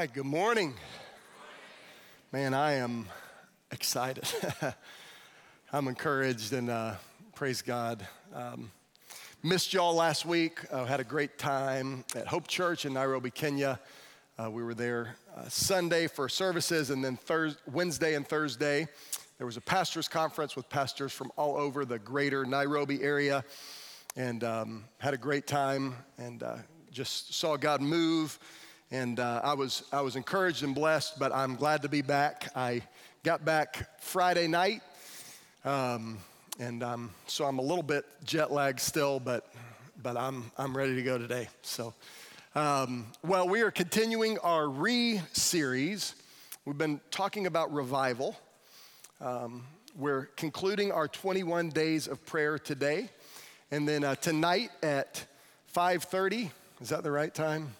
right, good morning. Man, I am excited. I'm encouraged and uh, praise God. Um, missed y'all last week. Uh, had a great time at Hope Church in Nairobi, Kenya. Uh, we were there uh, Sunday for services, and then Wednesday and Thursday, there was a pastors' conference with pastors from all over the greater Nairobi area, and um, had a great time and uh, just saw God move and uh, I, was, I was encouraged and blessed, but I'm glad to be back. I got back Friday night, um, and um, so I'm a little bit jet lagged still, but, but I'm, I'm ready to go today. So, um, well, we are continuing our re series. We've been talking about revival. Um, we're concluding our 21 days of prayer today, and then uh, tonight at 5:30. Is that the right time?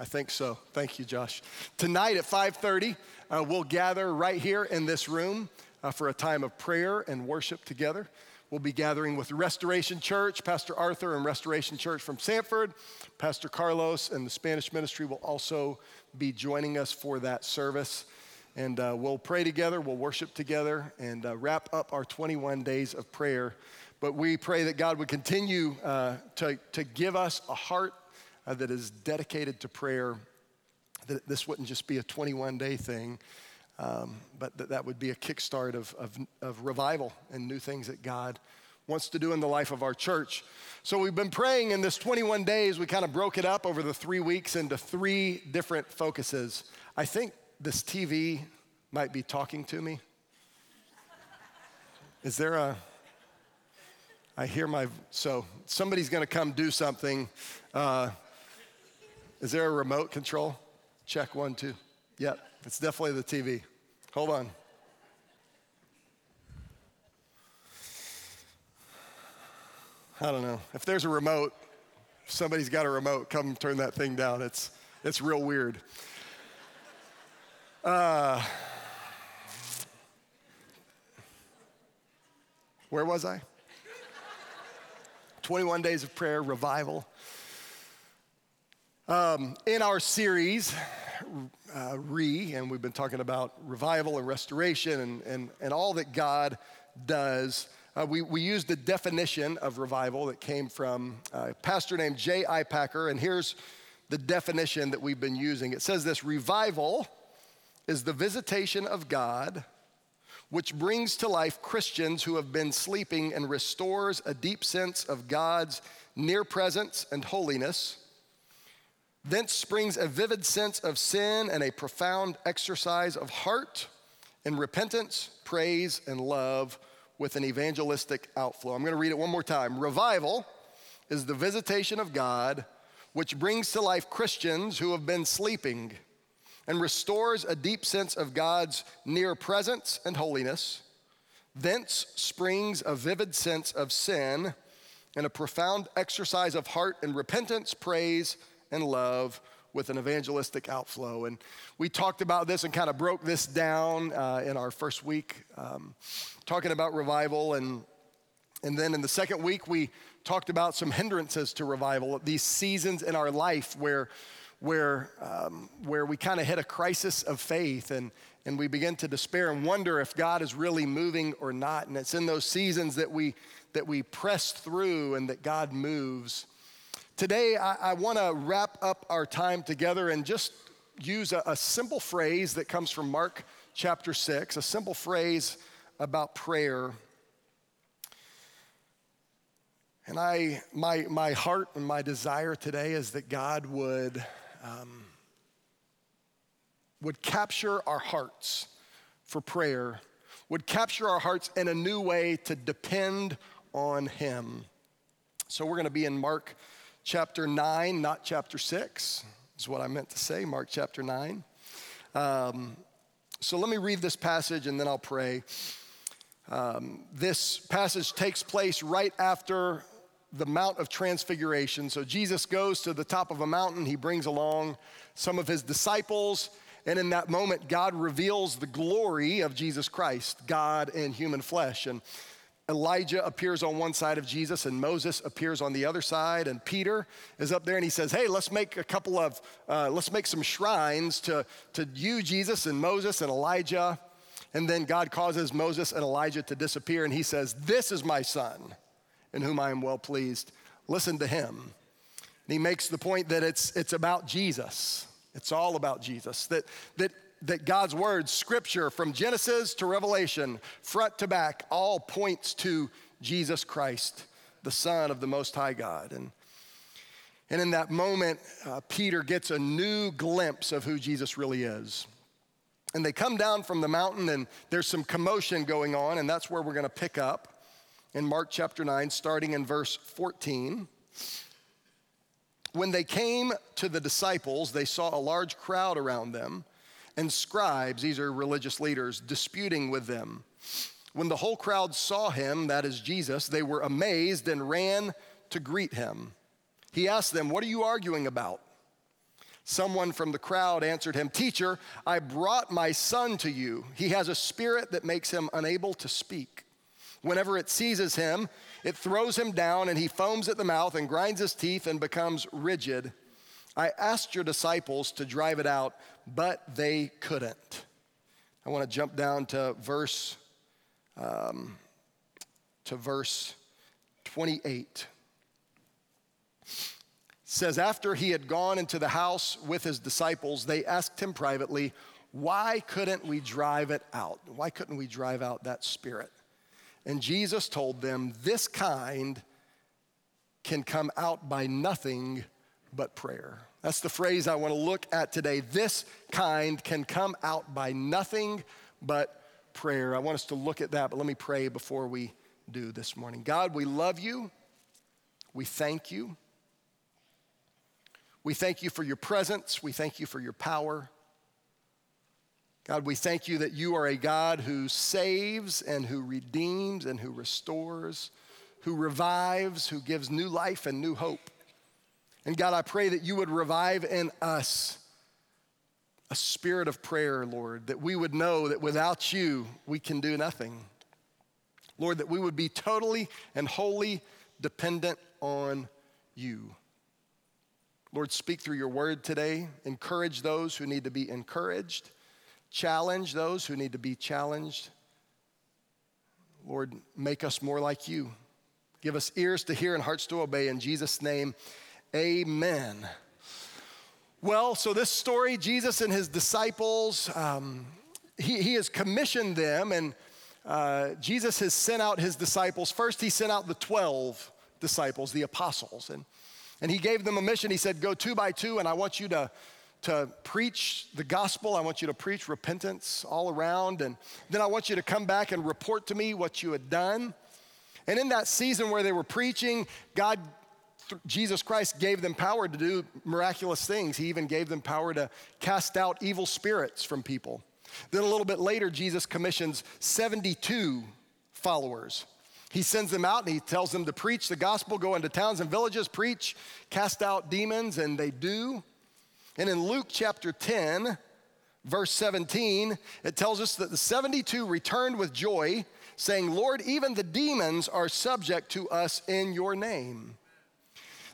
I think so. Thank you, Josh. Tonight at 5:30, uh, we'll gather right here in this room uh, for a time of prayer and worship together. We'll be gathering with Restoration Church, Pastor Arthur and Restoration Church from Sanford. Pastor Carlos and the Spanish ministry will also be joining us for that service. And uh, we'll pray together, we'll worship together, and uh, wrap up our 21 days of prayer. But we pray that God would continue uh, to, to give us a heart uh, that is dedicated to prayer, that this wouldn't just be a 21 day thing, um, but that that would be a kickstart of, of, of revival and new things that God wants to do in the life of our church. So we've been praying in this 21 days. We kind of broke it up over the three weeks into three different focuses. I think this TV might be talking to me. Is there a, I hear my, so somebody's gonna come do something. Uh, is there a remote control? Check one, two. Yep, it's definitely the TV. Hold on. I don't know. If there's a remote, if somebody's got a remote, come turn that thing down. It's, it's real weird. Uh, where was I? 21 days of prayer, revival. Um, in our series, uh, Re, and we've been talking about revival and restoration and, and, and all that God does, uh, we, we used the definition of revival that came from a pastor named J.I. Packer, and here's the definition that we've been using. It says this Revival is the visitation of God which brings to life Christians who have been sleeping and restores a deep sense of God's near presence and holiness Thence springs a vivid sense of sin and a profound exercise of heart in repentance, praise, and love with an evangelistic outflow. I'm going to read it one more time. Revival is the visitation of God which brings to life Christians who have been sleeping and restores a deep sense of God's near presence and holiness. Thence springs a vivid sense of sin and a profound exercise of heart in repentance, praise, and love with an evangelistic outflow. And we talked about this and kind of broke this down uh, in our first week, um, talking about revival. And, and then in the second week, we talked about some hindrances to revival, these seasons in our life where, where, um, where we kind of hit a crisis of faith and, and we begin to despair and wonder if God is really moving or not. And it's in those seasons that we, that we press through and that God moves. Today, I, I want to wrap up our time together and just use a, a simple phrase that comes from Mark chapter 6, a simple phrase about prayer. And I, my, my heart and my desire today is that God would, um, would capture our hearts for prayer, would capture our hearts in a new way to depend on Him. So we're going to be in Mark chapter 9, not chapter 6, is what I meant to say, Mark chapter 9. Um, so let me read this passage and then I'll pray. Um, this passage takes place right after the Mount of Transfiguration. So Jesus goes to the top of a mountain, he brings along some of his disciples. And in that moment, God reveals the glory of Jesus Christ, God in human flesh. And Elijah appears on one side of Jesus and Moses appears on the other side. And Peter is up there and he says, Hey, let's make a couple of, uh, let's make some shrines to, to you, Jesus, and Moses and Elijah. And then God causes Moses and Elijah to disappear and he says, This is my son in whom I am well pleased. Listen to him. And he makes the point that it's, it's about Jesus. It's all about Jesus. That, that that God's word, scripture from Genesis to Revelation, front to back, all points to Jesus Christ, the Son of the Most High God. And, and in that moment, uh, Peter gets a new glimpse of who Jesus really is. And they come down from the mountain, and there's some commotion going on, and that's where we're going to pick up in Mark chapter 9, starting in verse 14. When they came to the disciples, they saw a large crowd around them and scribes, these are religious leaders, disputing with them. When the whole crowd saw him, that is Jesus, they were amazed and ran to greet him. He asked them, What are you arguing about? Someone from the crowd answered him, Teacher, I brought my son to you. He has a spirit that makes him unable to speak. Whenever it seizes him, it throws him down, and he foams at the mouth and grinds his teeth and becomes rigid. I asked your disciples to drive it out, but they couldn't. I want to jump down to verse um, to verse 28. It says after he had gone into the house with his disciples, they asked him privately, "Why couldn't we drive it out? Why couldn't we drive out that spirit?" And Jesus told them, "This kind can come out by nothing but prayer." That's the phrase I want to look at today. This kind can come out by nothing but prayer. I want us to look at that, but let me pray before we do this morning. God, we love you. We thank you. We thank you for your presence. We thank you for your power. God, we thank you that you are a God who saves and who redeems and who restores, who revives, who gives new life and new hope. And God, I pray that you would revive in us a spirit of prayer, Lord, that we would know that without you, we can do nothing. Lord, that we would be totally and wholly dependent on you. Lord, speak through your word today. Encourage those who need to be encouraged. Challenge those who need to be challenged. Lord, make us more like you. Give us ears to hear and hearts to obey. In Jesus' name, Amen. Well, so this story, Jesus and his disciples, um, he, he has commissioned them, and uh, Jesus has sent out his disciples. First, he sent out the 12 disciples, the apostles, and, and he gave them a mission. He said, Go two by two, and I want you to, to preach the gospel. I want you to preach repentance all around, and then I want you to come back and report to me what you had done. And in that season where they were preaching, God Jesus Christ gave them power to do miraculous things. He even gave them power to cast out evil spirits from people. Then a little bit later, Jesus commissions 72 followers. He sends them out and he tells them to preach the gospel, go into towns and villages, preach, cast out demons, and they do. And in Luke chapter 10, verse 17, it tells us that the 72 returned with joy, saying, Lord, even the demons are subject to us in your name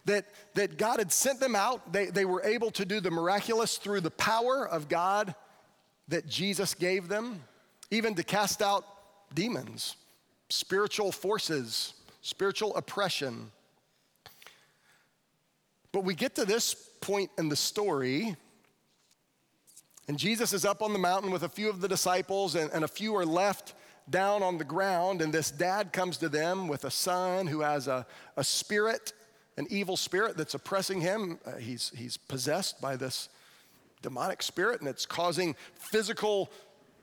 that, that God had sent them out. They, they were able to do the miraculous through the power of God that Jesus gave them, even to cast out demons, spiritual forces, spiritual oppression. But we get to this point in the story, and Jesus is up on the mountain with a few of the disciples, and, and a few are left down on the ground. And this dad comes to them with a son who has a, a spirit an evil spirit that's oppressing him. Uh, he's, he's possessed by this demonic spirit and it's causing physical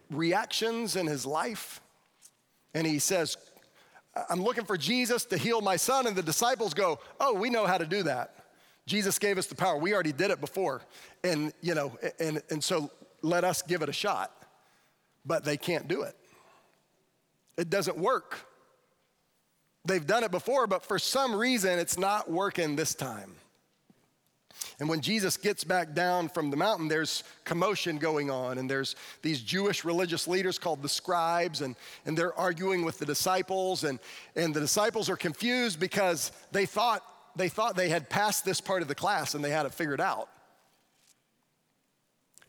reactions in his life. And he says, I'm looking for Jesus to heal my son. And the disciples go, Oh, we know how to do that. Jesus gave us the power. We already did it before. And, you know, and, and so let us give it a shot. But they can't do it. It doesn't work. They've done it before, but for some reason it's not working this time. And when Jesus gets back down from the mountain, there's commotion going on, and there's these Jewish religious leaders called the scribes, and, and they're arguing with the disciples, and, and the disciples are confused because they thought, they thought they had passed this part of the class and they had it figured out.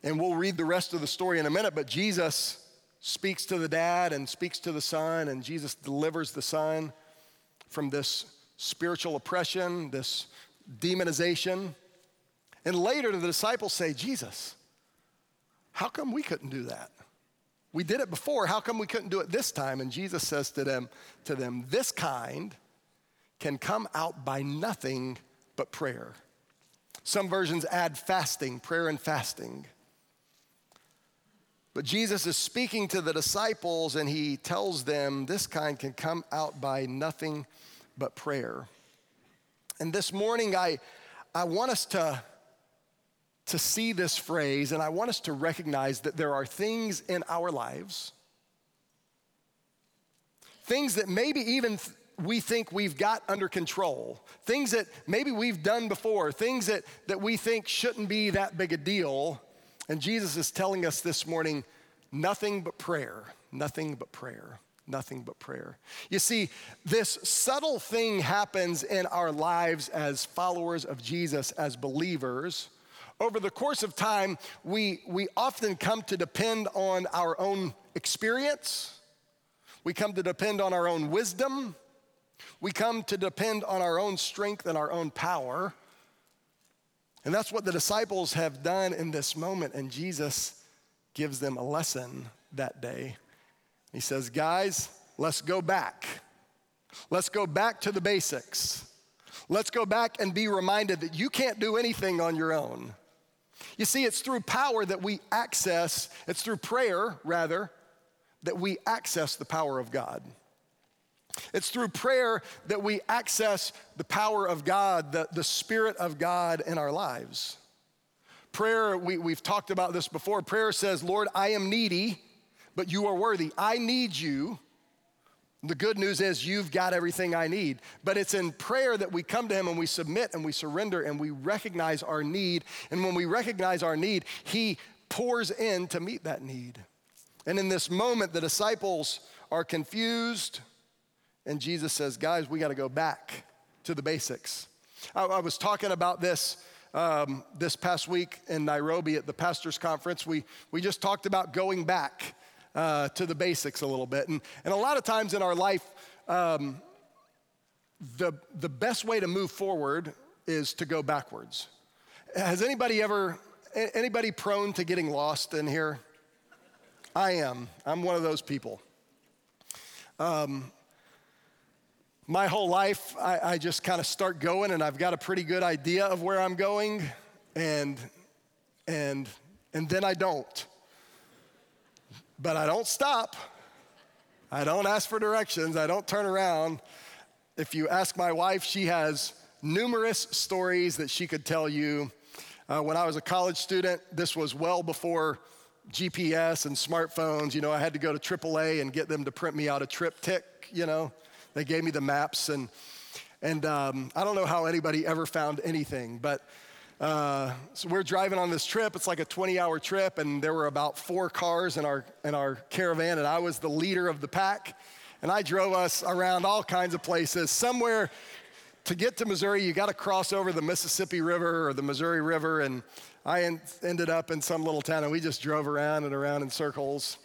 And we'll read the rest of the story in a minute, but Jesus speaks to the dad and speaks to the son, and Jesus delivers the son from this spiritual oppression, this demonization. And later, the disciples say, Jesus, how come we couldn't do that? We did it before. How come we couldn't do it this time? And Jesus says to them, to them, this kind can come out by nothing but prayer. Some versions add fasting, prayer and fasting. But Jesus is speaking to the disciples and he tells them this kind can come out by nothing but prayer. And this morning, I, I want us to, to see this phrase and I want us to recognize that there are things in our lives, things that maybe even th- we think we've got under control, things that maybe we've done before, things that, that we think shouldn't be that big a deal. And Jesus is telling us this morning nothing but prayer, nothing but prayer nothing but prayer. You see, this subtle thing happens in our lives as followers of Jesus, as believers. Over the course of time, we, we often come to depend on our own experience. We come to depend on our own wisdom. We come to depend on our own strength and our own power. And that's what the disciples have done in this moment. And Jesus gives them a lesson that day he says, Guys, let's go back. Let's go back to the basics. Let's go back and be reminded that you can't do anything on your own. You see, it's through power that we access, it's through prayer, rather, that we access the power of God. It's through prayer that we access the power of God, the, the Spirit of God in our lives. Prayer, we, we've talked about this before. Prayer says, Lord, I am needy but you are worthy. I need you. The good news is you've got everything I need. But it's in prayer that we come to Him and we submit and we surrender and we recognize our need. And when we recognize our need, He pours in to meet that need. And in this moment, the disciples are confused, and Jesus says, Guys, we got to go back to the basics. I, I was talking about this um, this past week in Nairobi at the pastors' conference. We, we just talked about going back uh, to the basics a little bit. And, and a lot of times in our life, um, the, the best way to move forward is to go backwards. Has anybody ever, anybody prone to getting lost in here? I am. I'm one of those people. Um, my whole life, I, I just kind of start going, and I've got a pretty good idea of where I'm going, and and and then I don't. But I don't stop. I don't ask for directions. I don't turn around. If you ask my wife, she has numerous stories that she could tell you. Uh, when I was a college student, this was well before GPS and smartphones. You know, I had to go to AAA and get them to print me out a TripTik. You know, they gave me the maps, and and um, I don't know how anybody ever found anything, but uh, so we're driving on this trip. It's like a 20 hour trip, and there were about four cars in our, in our caravan, and I was the leader of the pack. And I drove us around all kinds of places. Somewhere to get to Missouri, you got to cross over the Mississippi River or the Missouri River. And I en- ended up in some little town, and we just drove around and around in circles.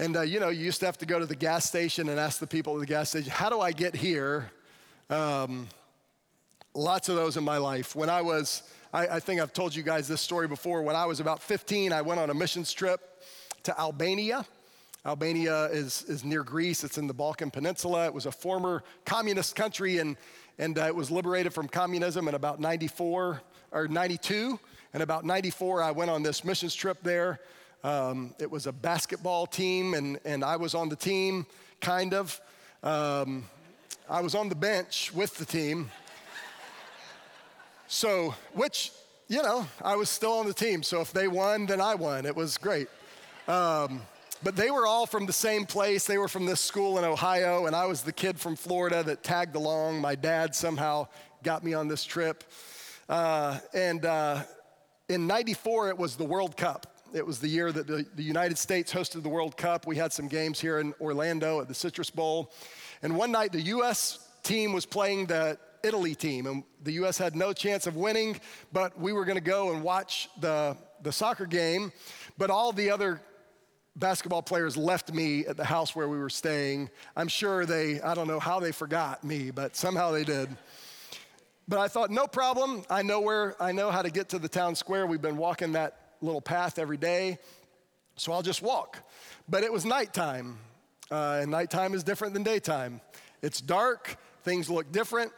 And uh, you know, you used to have to go to the gas station and ask the people at the gas station, "How do I get here?" Um, Lots of those in my life. When I was, I, I, think I've told you guys this story before. When I was about 15, I went on a missions trip to Albania. Albania is, is near Greece, it's in the Balkan Peninsula. It was a former communist country, and, and uh, it was liberated from communism in about 94 or 92. And about 94, I went on this missions trip there. Um, it was a basketball team, and, and I was on the team, kind of. Um, I was on the bench with the team. So, which, you know, I was still on the team. So if they won, then I won. It was great. Um, but they were all from the same place. They were from this school in Ohio, and I was the kid from Florida that tagged along. My dad somehow got me on this trip. Uh, and uh, in 94, it was the World Cup. It was the year that the, the United States hosted the World Cup. We had some games here in Orlando at the Citrus Bowl. And one night, the U.S. team was playing the Italy team, and the U.S. had no chance of winning, but we were going to go and watch the, the soccer game. But all the other basketball players left me at the house where we were staying. I'm sure they, I don't know how they forgot me, but somehow they did. But I thought, no problem. I know where, I know how to get to the town square. We've been walking that little path every day, so I'll just walk. But it was nighttime, uh, and nighttime is different than daytime. It's dark, things look different.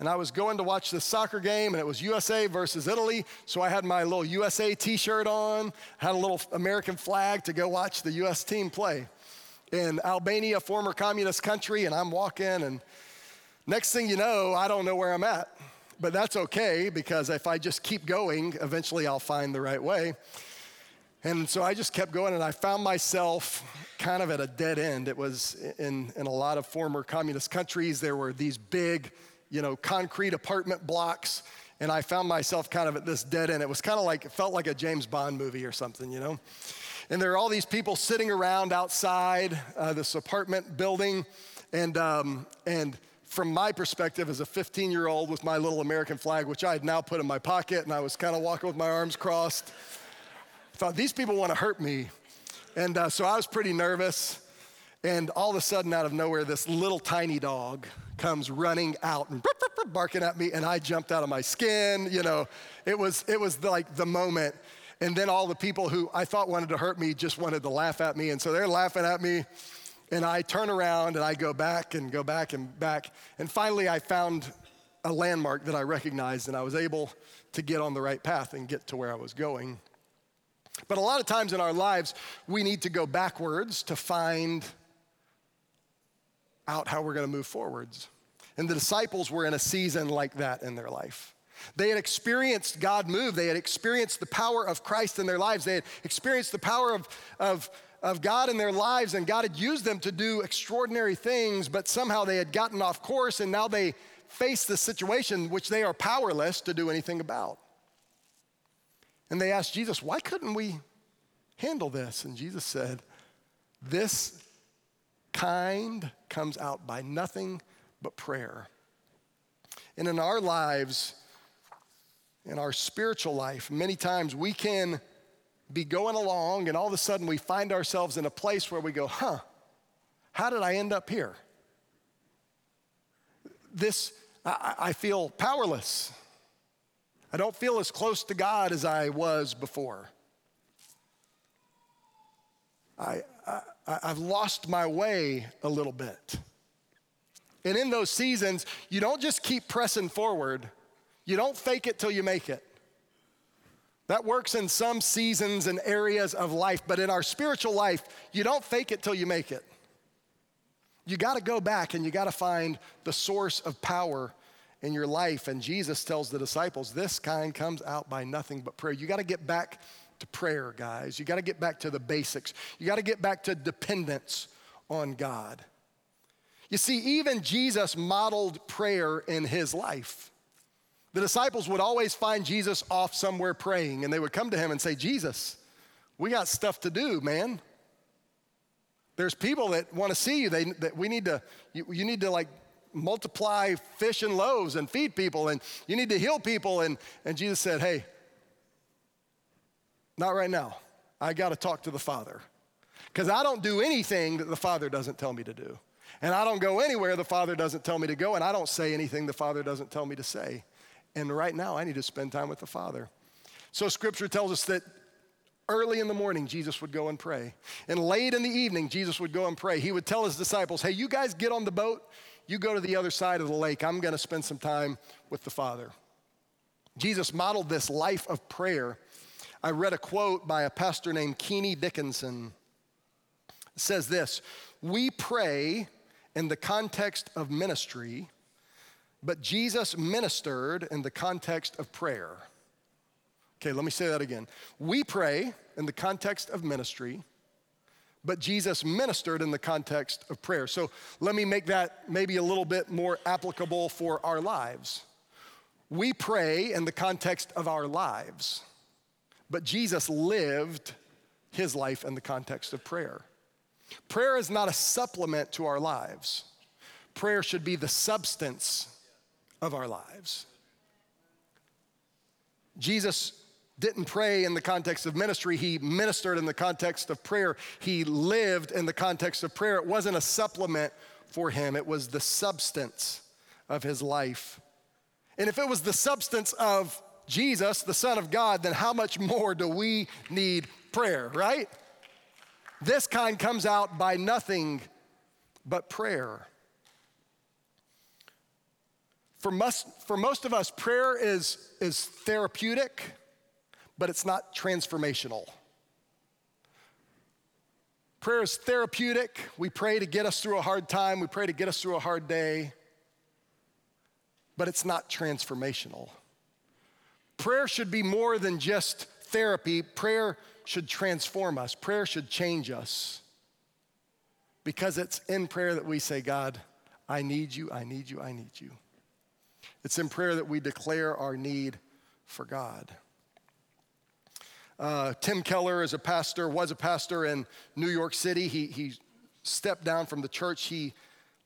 And I was going to watch this soccer game, and it was USA versus Italy. So I had my little USA t shirt on, had a little American flag to go watch the US team play. In Albania, former communist country, and I'm walking, and next thing you know, I don't know where I'm at. But that's okay because if I just keep going, eventually I'll find the right way. And so I just kept going, and I found myself kind of at a dead end. It was in, in a lot of former communist countries, there were these big, you know, concrete apartment blocks, and I found myself kind of at this dead end. It was kind of like, it felt like a James Bond movie or something, you know? And there are all these people sitting around outside uh, this apartment building, and, um, and from my perspective as a 15 year old with my little American flag, which I had now put in my pocket, and I was kind of walking with my arms crossed, I thought, these people want to hurt me. And uh, so I was pretty nervous. And all of a sudden, out of nowhere, this little tiny dog comes running out and barking at me, and I jumped out of my skin. You know, it was, it was like the moment. And then all the people who I thought wanted to hurt me just wanted to laugh at me. And so they're laughing at me. And I turn around and I go back and go back and back. And finally, I found a landmark that I recognized, and I was able to get on the right path and get to where I was going. But a lot of times in our lives, we need to go backwards to find out how we're going to move forwards. And the disciples were in a season like that in their life. They had experienced God move. They had experienced the power of Christ in their lives. They had experienced the power of, of of God in their lives, and God had used them to do extraordinary things, but somehow they had gotten off course, and now they face the situation which they are powerless to do anything about. And they asked Jesus, Why couldn't we handle this? And Jesus said, This kind comes out by nothing but prayer. And in our lives, in our spiritual life, many times we can be going along, and all of a sudden we find ourselves in a place where we go, huh, how did I end up here? This, I, I feel powerless. I don't feel as close to God as I was before. I, I, I've lost my way a little bit. And in those seasons, you don't just keep pressing forward, you don't fake it till you make it. That works in some seasons and areas of life, but in our spiritual life, you don't fake it till you make it. You got to go back and you got to find the source of power in your life. And Jesus tells the disciples, this kind comes out by nothing but prayer. You got to get back to prayer, guys. You got to get back to the basics. You got to get back to dependence on God. You see, even Jesus modeled prayer in his life. The disciples would always find Jesus off somewhere praying, and they would come to him and say, Jesus, we got stuff to do, man. There's people that want to see you. They, that we need to, you, you need to like multiply fish and loaves and feed people, and you need to heal people. And, and Jesus said, Hey, not right now. I got to talk to the Father. Because I don't do anything that the Father doesn't tell me to do. And I don't go anywhere the Father doesn't tell me to go, and I don't say anything the Father doesn't tell me to say. And right now, I need to spend time with the Father. So, scripture tells us that early in the morning, Jesus would go and pray. And late in the evening, Jesus would go and pray. He would tell his disciples, Hey, you guys get on the boat, you go to the other side of the lake. I'm going to spend some time with the Father. Jesus modeled this life of prayer. I read a quote by a pastor named Keeney Dickinson. It says this We pray in the context of ministry but Jesus ministered in the context of prayer. Okay, let me say that again. We pray in the context of ministry, but Jesus ministered in the context of prayer. So let me make that maybe a little bit more applicable for our lives. we pray in the context of our lives, but Jesus lived his life in the context of prayer. Prayer is not a supplement to our lives, prayer should be the substance of our lives. Jesus didn't pray in the context of ministry, he ministered in the context of prayer. He lived in the context of prayer. It wasn't a supplement for him, it was the substance of his life. And if it was the substance of Jesus, the Son of God, then how much more do we need prayer, right? This kind comes out by nothing but prayer. For most, for most of us, prayer is, is therapeutic, but it's not transformational. Prayer is therapeutic. We pray to get us through a hard time, we pray to get us through a hard day, but it's not transformational. Prayer should be more than just therapy, prayer should transform us, prayer should change us. Because it's in prayer that we say, God, I need you, I need you, I need you. It's in prayer that we declare our need for God. Uh, Tim Keller is a pastor, was a pastor in New York City. He, he stepped down from the church he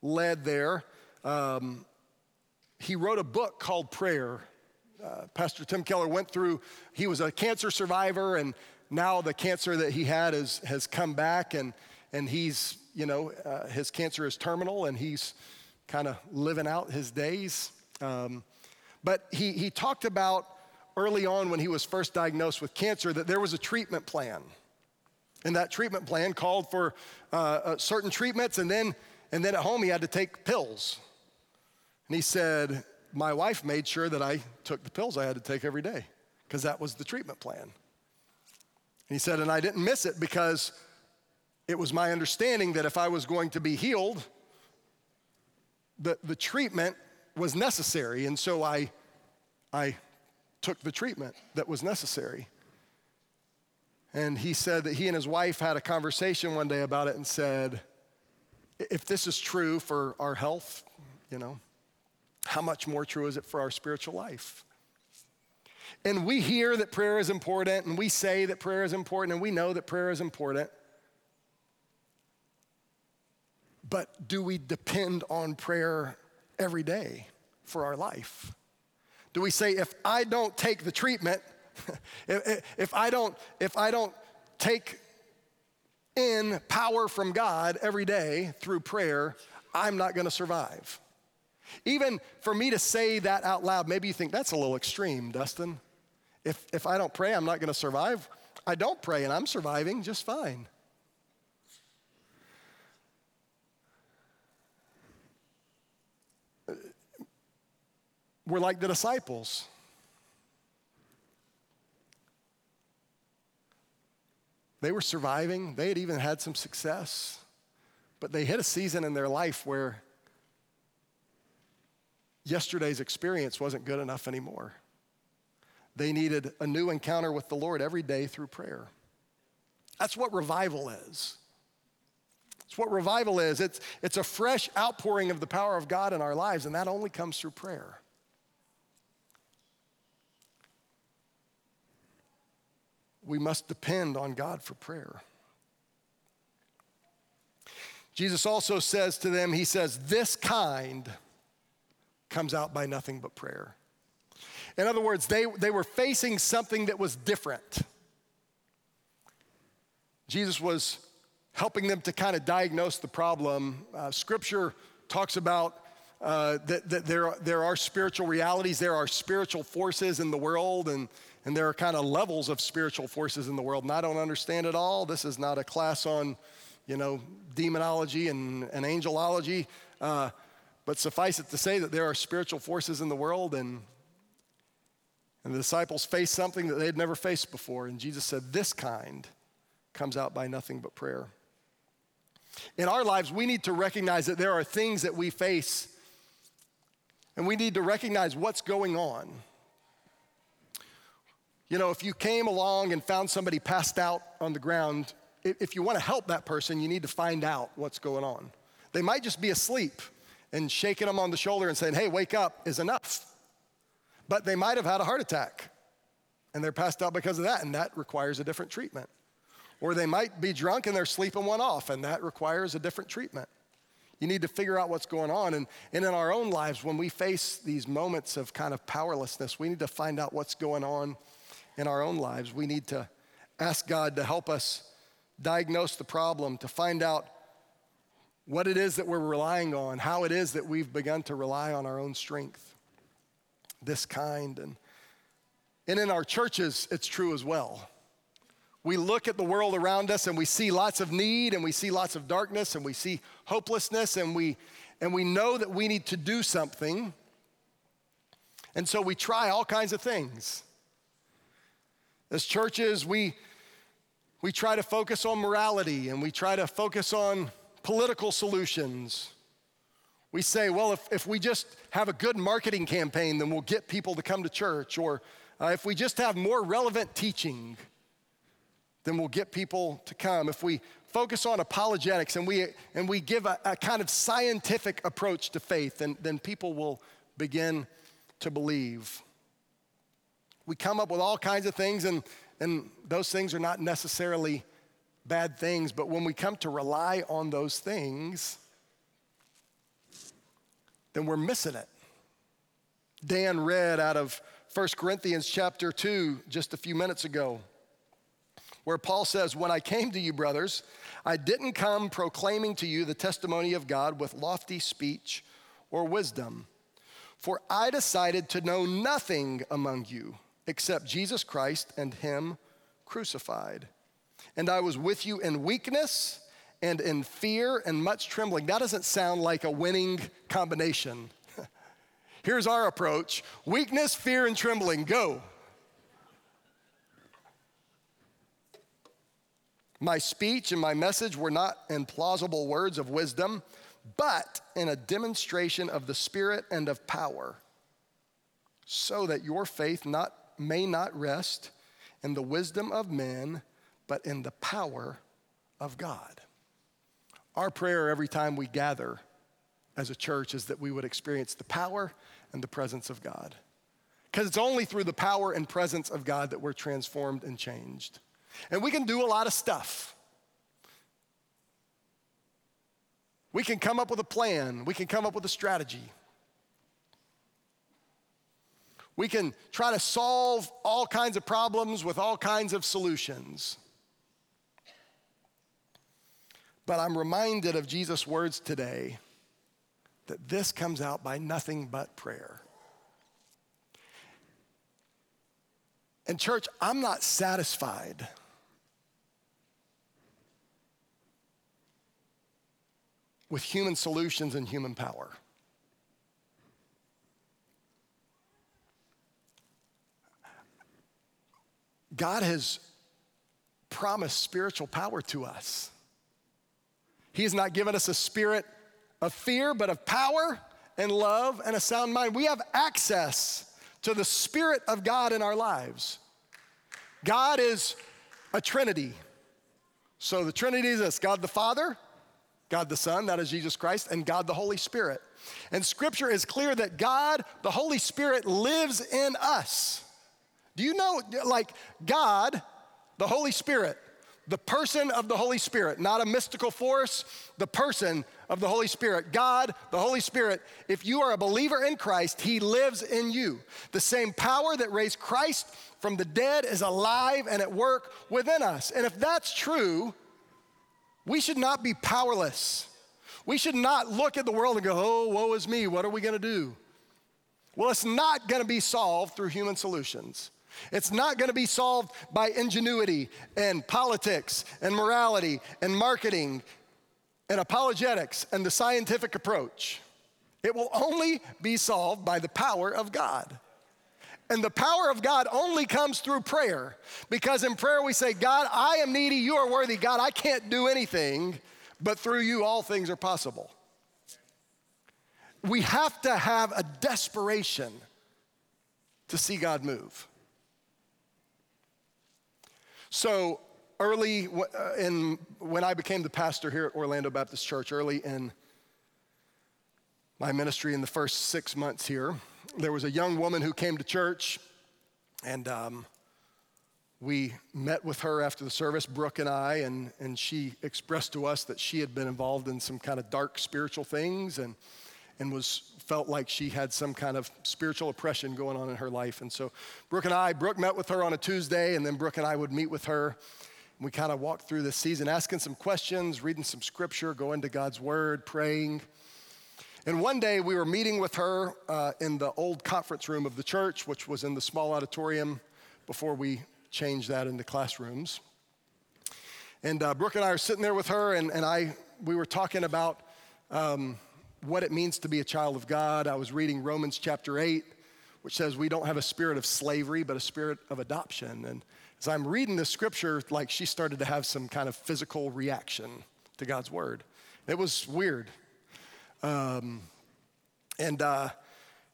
led there. Um, he wrote a book called Prayer. Uh, pastor Tim Keller went through, he was a cancer survivor, and now the cancer that he had is, has come back, and, and he's, you know, uh, his cancer is terminal, and he's kind of living out his days. Um, but he, he talked about early on when he was first diagnosed with cancer that there was a treatment plan. And that treatment plan called for uh, uh, certain treatments, and then, and then at home he had to take pills. And he said, My wife made sure that I took the pills I had to take every day because that was the treatment plan. And he said, And I didn't miss it because it was my understanding that if I was going to be healed, the, the treatment was necessary, and so I, I took the treatment that was necessary. And he said that he and his wife had a conversation one day about it and said, if this is true for our health, you know, how much more true is it for our spiritual life? And we hear that prayer is important, and we say that prayer is important, and we know that prayer is important. But do we depend on prayer every day for our life? Do we say, if I don't take the treatment, if, if, I don't, if I don't take in power from God every day through prayer, I'm not gonna survive? Even for me to say that out loud, maybe you think that's a little extreme, Dustin. If, if I don't pray, I'm not gonna survive. I don't pray and I'm surviving just fine. We're like the disciples. They were surviving, they had even had some success, but they hit a season in their life where yesterday's experience wasn't good enough anymore. They needed a new encounter with the Lord every day through prayer. That's what revival is. It's what revival is. It's, it's a fresh outpouring of the power of God in our lives, and that only comes through prayer. We must depend on God for prayer. Jesus also says to them, He says, This kind comes out by nothing but prayer. In other words, they, they were facing something that was different. Jesus was helping them to kind of diagnose the problem. Uh, scripture talks about uh, that, that there, there are spiritual realities, there are spiritual forces in the world, and and there are kind of levels of spiritual forces in the world, and I don't understand it all. This is not a class on, you know, demonology and, and angelology. Uh, but suffice it to say that there are spiritual forces in the world, and, and the disciples faced something that they had never faced before. And Jesus said, This kind comes out by nothing but prayer. In our lives, we need to recognize that there are things that we face, and we need to recognize what's going on. You know, if you came along and found somebody passed out on the ground, if you want to help that person, you need to find out what's going on. They might just be asleep, and shaking them on the shoulder and saying, hey, wake up is enough. but they might have had a heart attack and they're passed out because of that, and that requires a different treatment. Or they might be drunk and they're sleeping one off, and that requires a different treatment. You need to figure out what's going on. And, and in our own lives, when we face these moments of kind of powerlessness, we need to find out what's going on in our own lives. We need to ask God to help us diagnose the problem, to find out what it is that we're relying on, how it is that we've begun to rely on our own strength, this kind. And, and in our churches, it's true as well. We look at the world around us and we see lots of need and we see lots of darkness and we see hopelessness and we, and we know that we need to do something. And so we try all kinds of things. As churches, we, we try to focus on morality and we try to focus on political solutions. We say, well, if, if we just have a good marketing campaign, then we'll get people to come to church. Or uh, if we just have more relevant teaching, then we'll get people to come. If we focus on apologetics and we, and we give a, a kind of scientific approach to faith, then, then people will begin to believe. We come up with all kinds of things, and, and those things are not necessarily bad things, but when we come to rely on those things, then we're missing it. Dan read out of 1 Corinthians chapter 2 just a few minutes ago where Paul says, When I came to you, brothers, I didn't come proclaiming to you the testimony of God with lofty speech or wisdom. For I decided to know nothing among you except Jesus Christ and Him crucified. And I was with you in weakness and in fear and much trembling. That doesn't sound like a winning combination. Here's our approach weakness, fear, and trembling, go. My speech and my message were not in plausible words of wisdom, but in a demonstration of the Spirit and of power, so that your faith not, may not rest in the wisdom of men, but in the power of God. Our prayer every time we gather as a church is that we would experience the power and the presence of God. Because it's only through the power and presence of God that we're transformed and changed. And we can do a lot of stuff. We can come up with a plan, we can come up with a strategy. We can try to solve all kinds of problems with all kinds of solutions. But I'm reminded of Jesus' words today that this comes out by nothing but prayer. And, church, I'm not satisfied with human solutions and human power. God has promised spiritual power to us. He has not given us a spirit of fear, but of power and love and a sound mind. We have access to the Spirit of God in our lives. God is a Trinity. So the Trinity is this God the Father, God the Son, that is Jesus Christ, and God the Holy Spirit. And scripture is clear that God, the Holy Spirit, lives in us. Do you know, like, God, the Holy Spirit, the person of the Holy Spirit, not a mystical force, the person of the Holy Spirit. God, the Holy Spirit, if you are a believer in Christ, He lives in you. The same power that raised Christ from the dead is alive and at work within us. And if that's true, we should not be powerless. We should not look at the world and go, oh, woe is me, what are we gonna do? Well, it's not gonna be solved through human solutions. It's not gonna be solved by ingenuity and politics and morality and marketing and apologetics and the scientific approach. It will only be solved by the power of God. And the power of God only comes through prayer. Because in prayer we say, God, I am needy, you are worthy. God, I can't do anything, but through you all things are possible. We have to have a desperation to see God move. So, early uh, in when I became the pastor here at Orlando Baptist Church, early in my ministry in the first six months here, there was a young woman who came to church, and um, we met with her after the service, Brooke and I, and, and she expressed to us that she had been involved in some kind of dark spiritual things and, and was felt like she had some kind of spiritual oppression going on in her life. And so Brooke and I, Brooke met with her on a Tuesday, and then Brooke and I would meet with her. We kind of walked through this season, asking some questions, reading some scripture, going to God's word, praying. And one day we were meeting with her uh, in the old conference room of the church, which was in the small auditorium before we changed that into classrooms. And uh, Brooke and I are sitting there with her, and, and I, we were talking about um, what it means to be a child of God. I was reading Romans chapter 8, which says we don't have a spirit of slavery, but a spirit of adoption. And as I'm reading this scripture, like she started to have some kind of physical reaction to God's word. It was weird. Um, and, uh,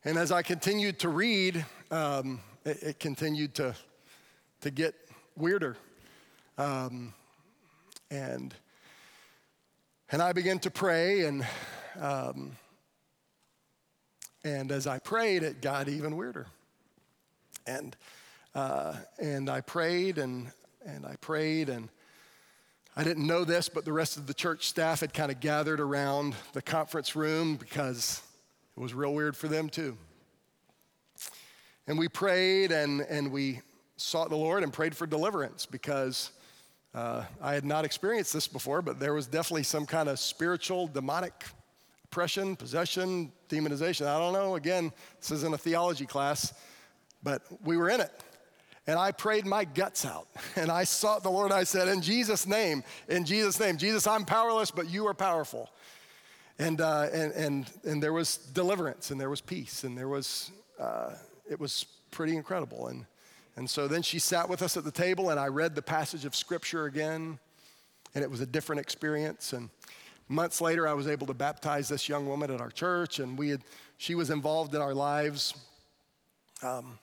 and as I continued to read, um, it, it continued to to get weirder. Um, and, and I began to pray, and, um, and as I prayed, it got even weirder. And, uh, and I prayed, and, and I prayed, and I didn't know this, but the rest of the church staff had kind of gathered around the conference room because it was real weird for them too. And we prayed and, and we sought the Lord and prayed for deliverance because uh, I had not experienced this before, but there was definitely some kind of spiritual, demonic oppression, possession, demonization. I don't know. Again, this isn't a theology class, but we were in it. And I prayed my guts out. And I sought the Lord. I said, In Jesus' name, in Jesus' name, Jesus, I'm powerless, but you are powerful. And, uh, and, and, and there was deliverance, and there was peace, and there was, uh, it was pretty incredible. And and so then she sat with us at the table, and I read the passage of scripture again, and it was a different experience. And months later, I was able to baptize this young woman at our church, and we had, she was involved in our lives. Um,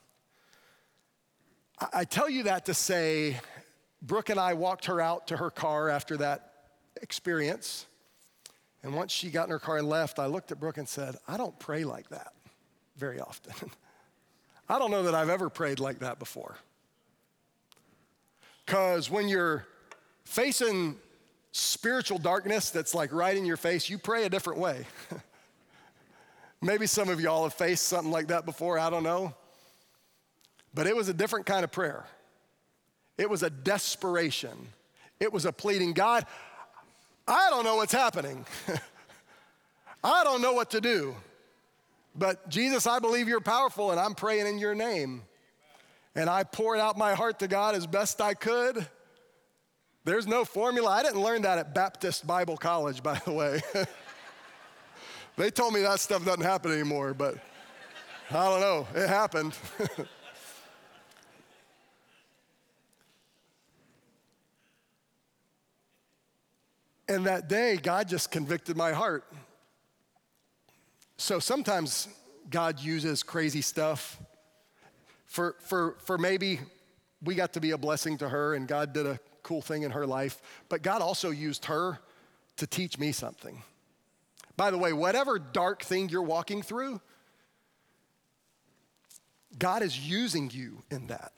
I, I tell you that to say, Brooke and I walked her out to her car after that experience. And once she got in her car and left, I looked at Brooke and said, I don't pray like that very often. I don't know that I've ever prayed like that before. Because when you're facing spiritual darkness that's like right in your face, you pray a different way. Maybe some of y'all have faced something like that before, I don't know. But it was a different kind of prayer. It was a desperation. It was a pleading, God, I don't know what's happening. I don't know what to do. But Jesus, I believe you're powerful and I'm praying in your name. And I poured out my heart to God as best I could. There's no formula. I didn't learn that at Baptist Bible College, by the way. they told me that stuff doesn't happen anymore, but I don't know. It happened. and that day, God just convicted my heart. So sometimes God uses crazy stuff. For, for, for maybe we got to be a blessing to her and God did a cool thing in her life, but God also used her to teach me something. By the way, whatever dark thing you're walking through, God is using you in that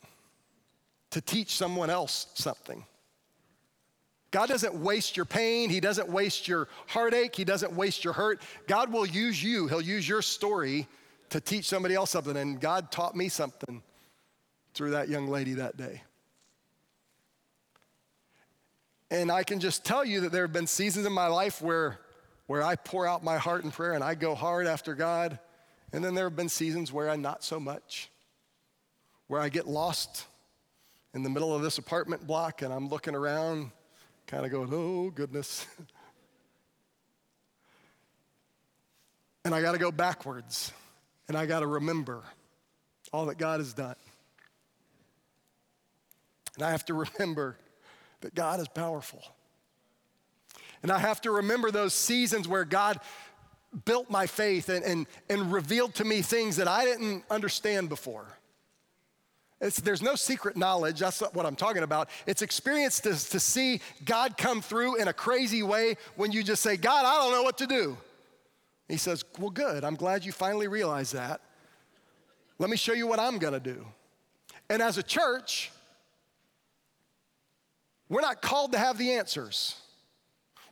to teach someone else something. God doesn't waste your pain. He doesn't waste your heartache. He doesn't waste your hurt. God will use you. He'll use your story to teach somebody else something. And God taught me something through that young lady that day. And I can just tell you that there have been seasons in my life where, where I pour out my heart in prayer and I go hard after God. And then there have been seasons where I'm not so much, where I get lost in the middle of this apartment block and I'm looking around kind of going, oh, goodness. and I got to go backwards, and I got to remember all that God has done. And I have to remember that God is powerful. And I have to remember those seasons where God built my faith and, and, and revealed to me things that I didn't understand before. It's, there's no secret knowledge. That's not what I'm talking about. It's experience to, to see God come through in a crazy way when you just say, God, I don't know what to do. He says, Well, good. I'm glad you finally realized that. Let me show you what I'm gonna do. And as a church, we're not called to have the answers.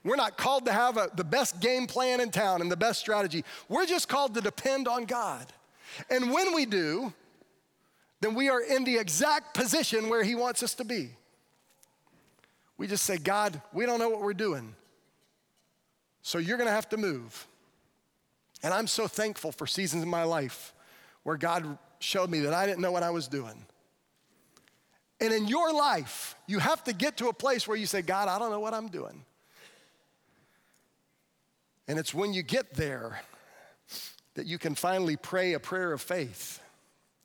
We're not called to have a, the best game plan in town and the best strategy. We're just called to depend on God. And when we do, then we are in the exact position where He wants us to be. We just say, God, we don't know what we're doing. So you're gonna have to move. And I'm so thankful for seasons in my life where God showed me that I didn't know what I was doing. And in your life, you have to get to a place where you say, God, I don't know what I'm doing. And it's when you get there that you can finally pray a prayer of faith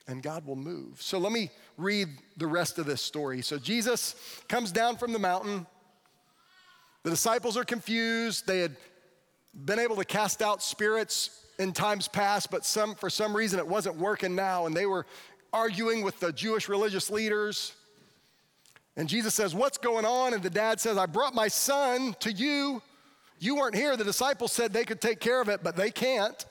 and God will move. So let me read the rest of this story. So Jesus comes down from the mountain. The disciples are confused. They had been able to cast out spirits in times past, but some, for some reason it wasn't working now, and they were arguing with the Jewish religious leaders. And Jesus says, What's going on? And the dad says, I brought my son to you. You weren't here. The disciples said they could take care of it, but they can't.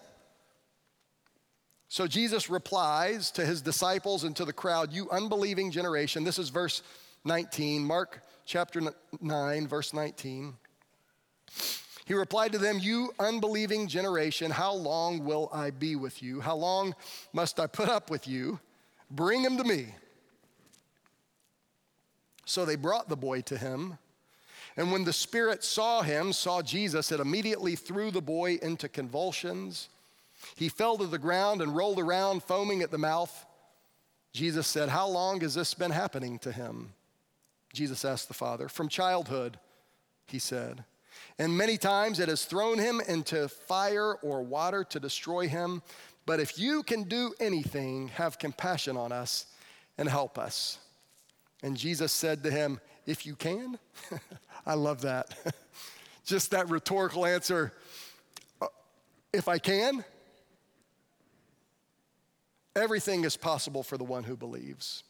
So Jesus replies to his disciples and to the crowd, You unbelieving generation. This is verse 19, Mark chapter 9, verse 19. He replied to them, You unbelieving generation, how long will I be with you? How long must I put up with you? Bring him to me. So they brought the boy to him. And when the spirit saw him, saw Jesus, it immediately threw the boy into convulsions. He fell to the ground and rolled around, foaming at the mouth. Jesus said, How long has this been happening to him? Jesus asked the father. From childhood, he said. And many times it has thrown him into fire or water to destroy him. But if you can do anything, have compassion on us and help us. And Jesus said to him, If you can? I love that. Just that rhetorical answer. Uh, if I can? Everything is possible for the one who believes.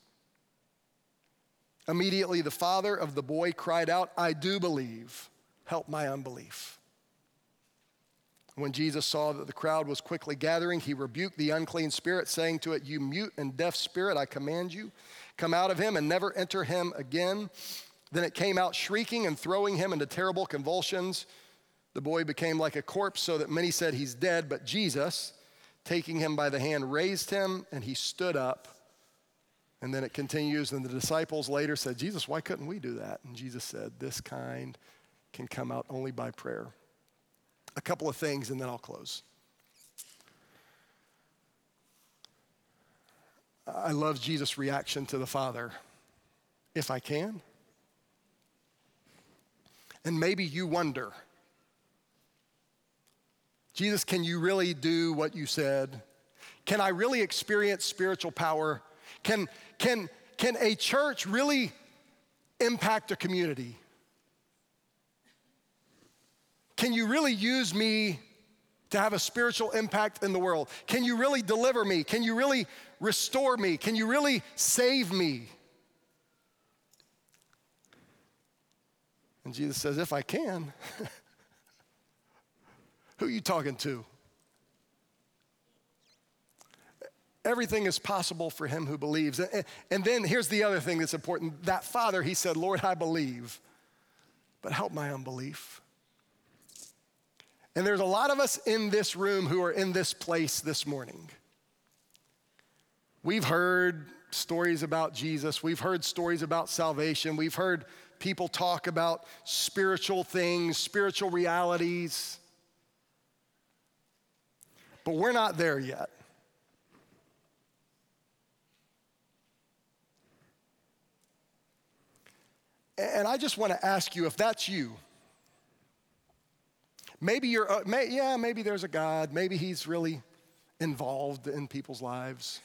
Immediately, the father of the boy cried out, I do believe. Help my unbelief. When Jesus saw that the crowd was quickly gathering, he rebuked the unclean spirit, saying to it, You mute and deaf spirit, I command you, come out of him and never enter him again. Then it came out shrieking and throwing him into terrible convulsions. The boy became like a corpse, so that many said he's dead. But Jesus, taking him by the hand, raised him, and he stood up. And then it continues, and the disciples later said, Jesus, why couldn't we do that? And Jesus said, This kind can come out only by prayer. A couple of things, and then I'll close. I love Jesus' reaction to the Father. If I can. And maybe you wonder Jesus, can you really do what you said? Can I really experience spiritual power? Can, can, can a church really impact a community? Can you really use me to have a spiritual impact in the world? Can you really deliver me? Can you really restore me? Can you really save me? And Jesus says, If I can, who are you talking to? Everything is possible for him who believes. And then here's the other thing that's important. That father, he said, Lord, I believe, but help my unbelief. And there's a lot of us in this room who are in this place this morning. We've heard stories about Jesus, we've heard stories about salvation, we've heard people talk about spiritual things, spiritual realities. But we're not there yet. And I just want to ask you if that's you, Maybe you're, uh, may, yeah, maybe there's a God. Maybe He's really involved in people's lives.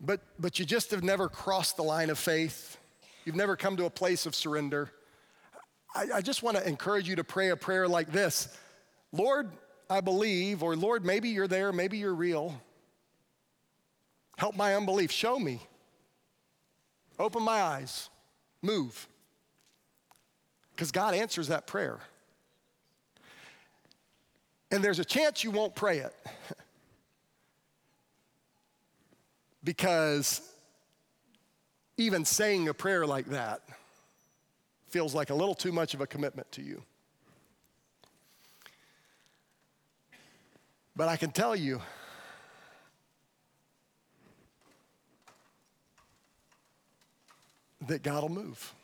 But, but you just have never crossed the line of faith. You've never come to a place of surrender. I, I just want to encourage you to pray a prayer like this Lord, I believe, or Lord, maybe you're there, maybe you're real. Help my unbelief. Show me. Open my eyes. Move. Because God answers that prayer. And there's a chance you won't pray it. because even saying a prayer like that feels like a little too much of a commitment to you. But I can tell you, that God will move.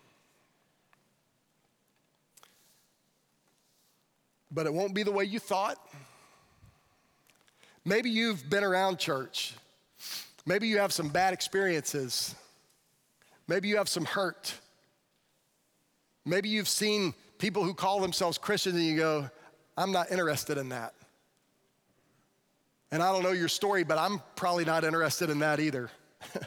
But it won't be the way you thought. Maybe you've been around church. Maybe you have some bad experiences. Maybe you have some hurt. Maybe you've seen people who call themselves Christians and you go, I'm not interested in that. And I don't know your story, but I'm probably not interested in that either.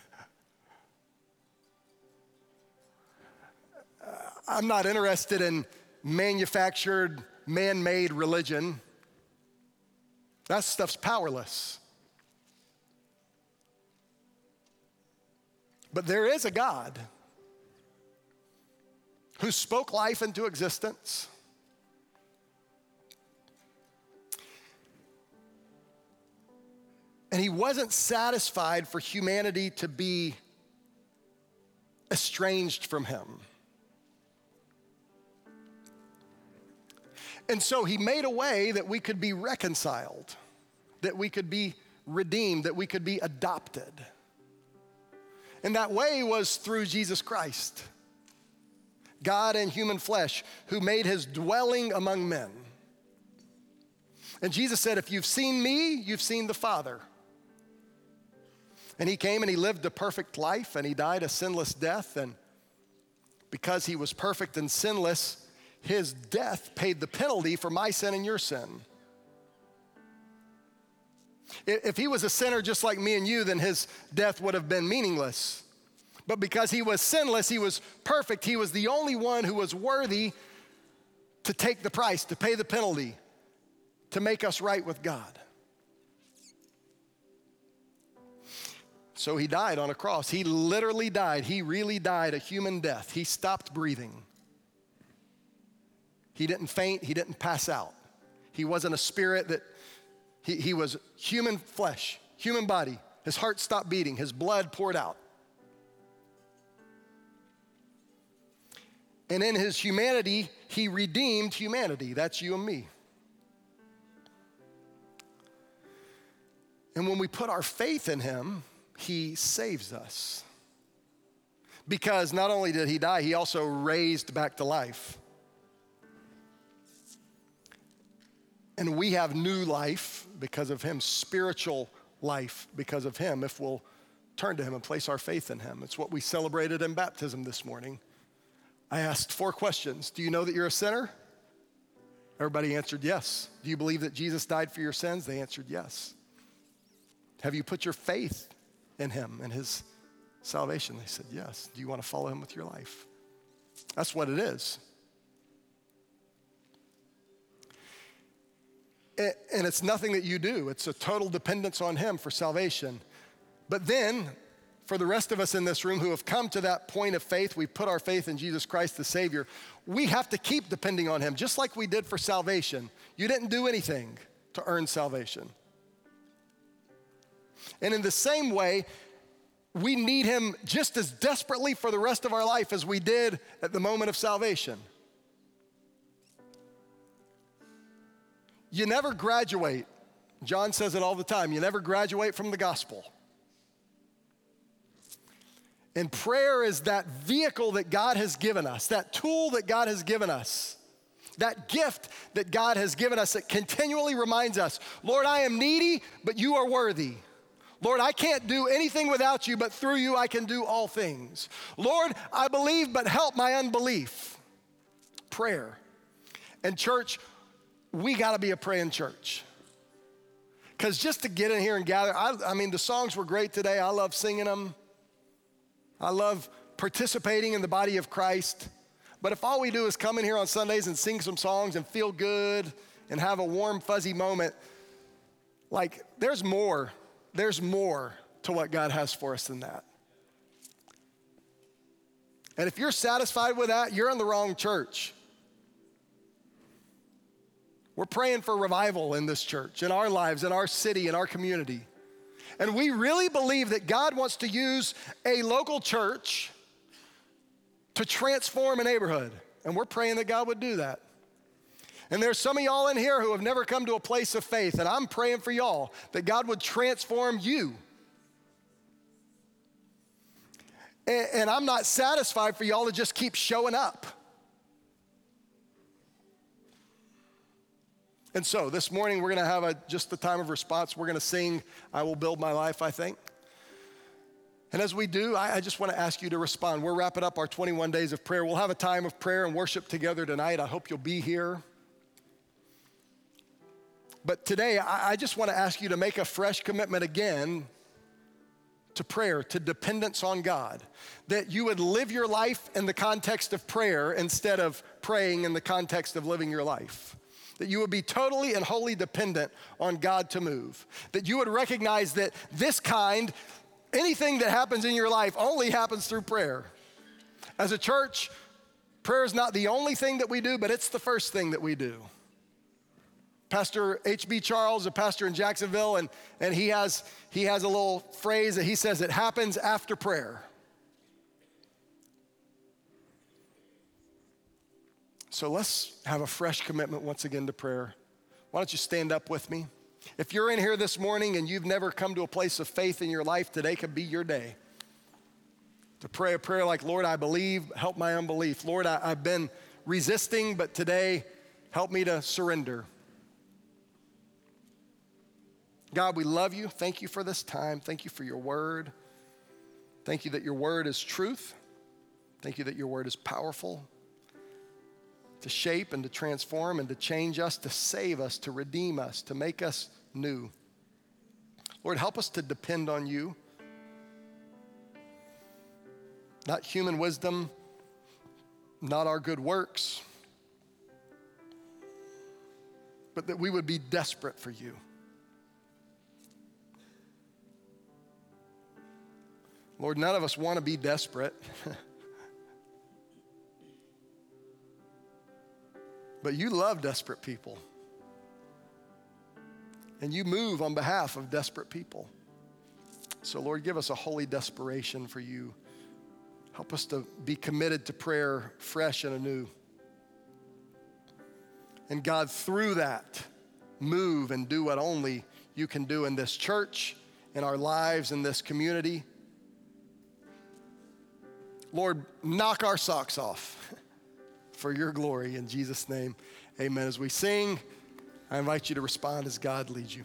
I'm not interested in manufactured, man made religion. That stuff's powerless. But there is a God who spoke life into existence. And he wasn't satisfied for humanity to be estranged from him. And so he made a way that we could be reconciled, that we could be redeemed, that we could be adopted. And that way was through Jesus Christ, God in human flesh, who made his dwelling among men. And Jesus said, If you've seen me, you've seen the Father. And he came and he lived a perfect life and he died a sinless death. And because he was perfect and sinless, his death paid the penalty for my sin and your sin. If he was a sinner just like me and you, then his death would have been meaningless. But because he was sinless, he was perfect, he was the only one who was worthy to take the price, to pay the penalty, to make us right with God. So he died on a cross. He literally died. He really died a human death. He stopped breathing. He didn't faint, he didn't pass out. He wasn't a spirit that, he, he was human flesh, human body. His heart stopped beating, his blood poured out. And in his humanity, he redeemed humanity. That's you and me. And when we put our faith in him, he saves us. Because not only did he die, he also raised back to life. And we have new life because of him, spiritual life because of him, if we'll turn to him and place our faith in him. It's what we celebrated in baptism this morning. I asked four questions Do you know that you're a sinner? Everybody answered yes. Do you believe that Jesus died for your sins? They answered yes. Have you put your faith in him and his salvation? They said yes. Do you want to follow him with your life? That's what it is. And it's nothing that you do, it's a total dependence on Him for salvation. But then, for the rest of us in this room who have come to that point of faith, we put our faith in Jesus Christ the Savior, we have to keep depending on Him, just like we did for salvation. You didn't do anything to earn salvation. And in the same way, we need Him just as desperately for the rest of our life as we did at the moment of salvation. You never graduate. John says it all the time. You never graduate from the gospel. And prayer is that vehicle that God has given us, that tool that God has given us, that gift that God has given us that continually reminds us Lord, I am needy, but you are worthy. Lord, I can't do anything without you, but through you I can do all things. Lord, I believe, but help my unbelief. Prayer. And, church, we got to be a praying church. Because just to get in here and gather, I, I, mean, the songs were great today. I love singing them. I love participating in the body of Christ. But if all we do is come in here on Sundays and sing some songs and feel good and have a warm, fuzzy moment, like there's more. There's more to what God has for us than that. And if you're satisfied with that, you're in the wrong church. We're praying for revival in this church, in our lives, in our city, in our community. And we really believe that God wants to use a local church to transform a neighborhood. And we're praying that God would do that. And there's some of y'all in here who have never come to a place of faith, and I'm praying for y'all that God would transform you. And, and I'm not satisfied for y'all to just keep showing up. And so this morning we're going to have a, just the time of response. We're going to sing, I Will Build My Life, I think. And as we do, I, I just want to ask you to respond. We're wrapping up our 21 days of prayer. We'll have a time of prayer and worship together tonight. I hope you'll be here. But today, I, I just want to ask you to make a fresh commitment again to prayer, to dependence on God. That you would live your life in the context of prayer instead of praying in the context of living your life that you would be totally and wholly dependent on God to move. That you would recognize that this kind, anything that happens in your life, only happens through prayer. As a church, prayer is not the only thing that we do, but it's the first thing that we do. Pastor H.B. Charles, a pastor in Jacksonville, and, and he, has, he has a little phrase that he says, it happens after prayer. So let's have a fresh commitment once again to prayer. Why don't you stand up with me? If you're in here this morning and you've never come to a place of faith in your life, today could be your day. To pray a prayer like, Lord, I believe, help my unbelief. Lord, I, have been resisting, but today, help me to surrender. God, we love you. Thank you for this time. Thank you for your word. Thank you that your word is truth. Thank you that your word is powerful to shape and to transform and to change us, to save us, to redeem us, to make us new. Lord, help us to depend on you. Not human wisdom, not our good works, but that we would be desperate for you. Lord, none of us want to be desperate. But you love desperate people. And you move on behalf of desperate people. So, Lord, give us a holy desperation for you. Help us to be committed to prayer fresh and anew. And God, through that, move and do what only you can do in this church, in our lives, in this community. Lord, knock our socks off. for your glory. In Jesus' name, amen. As we sing, I invite you to respond as God leads you.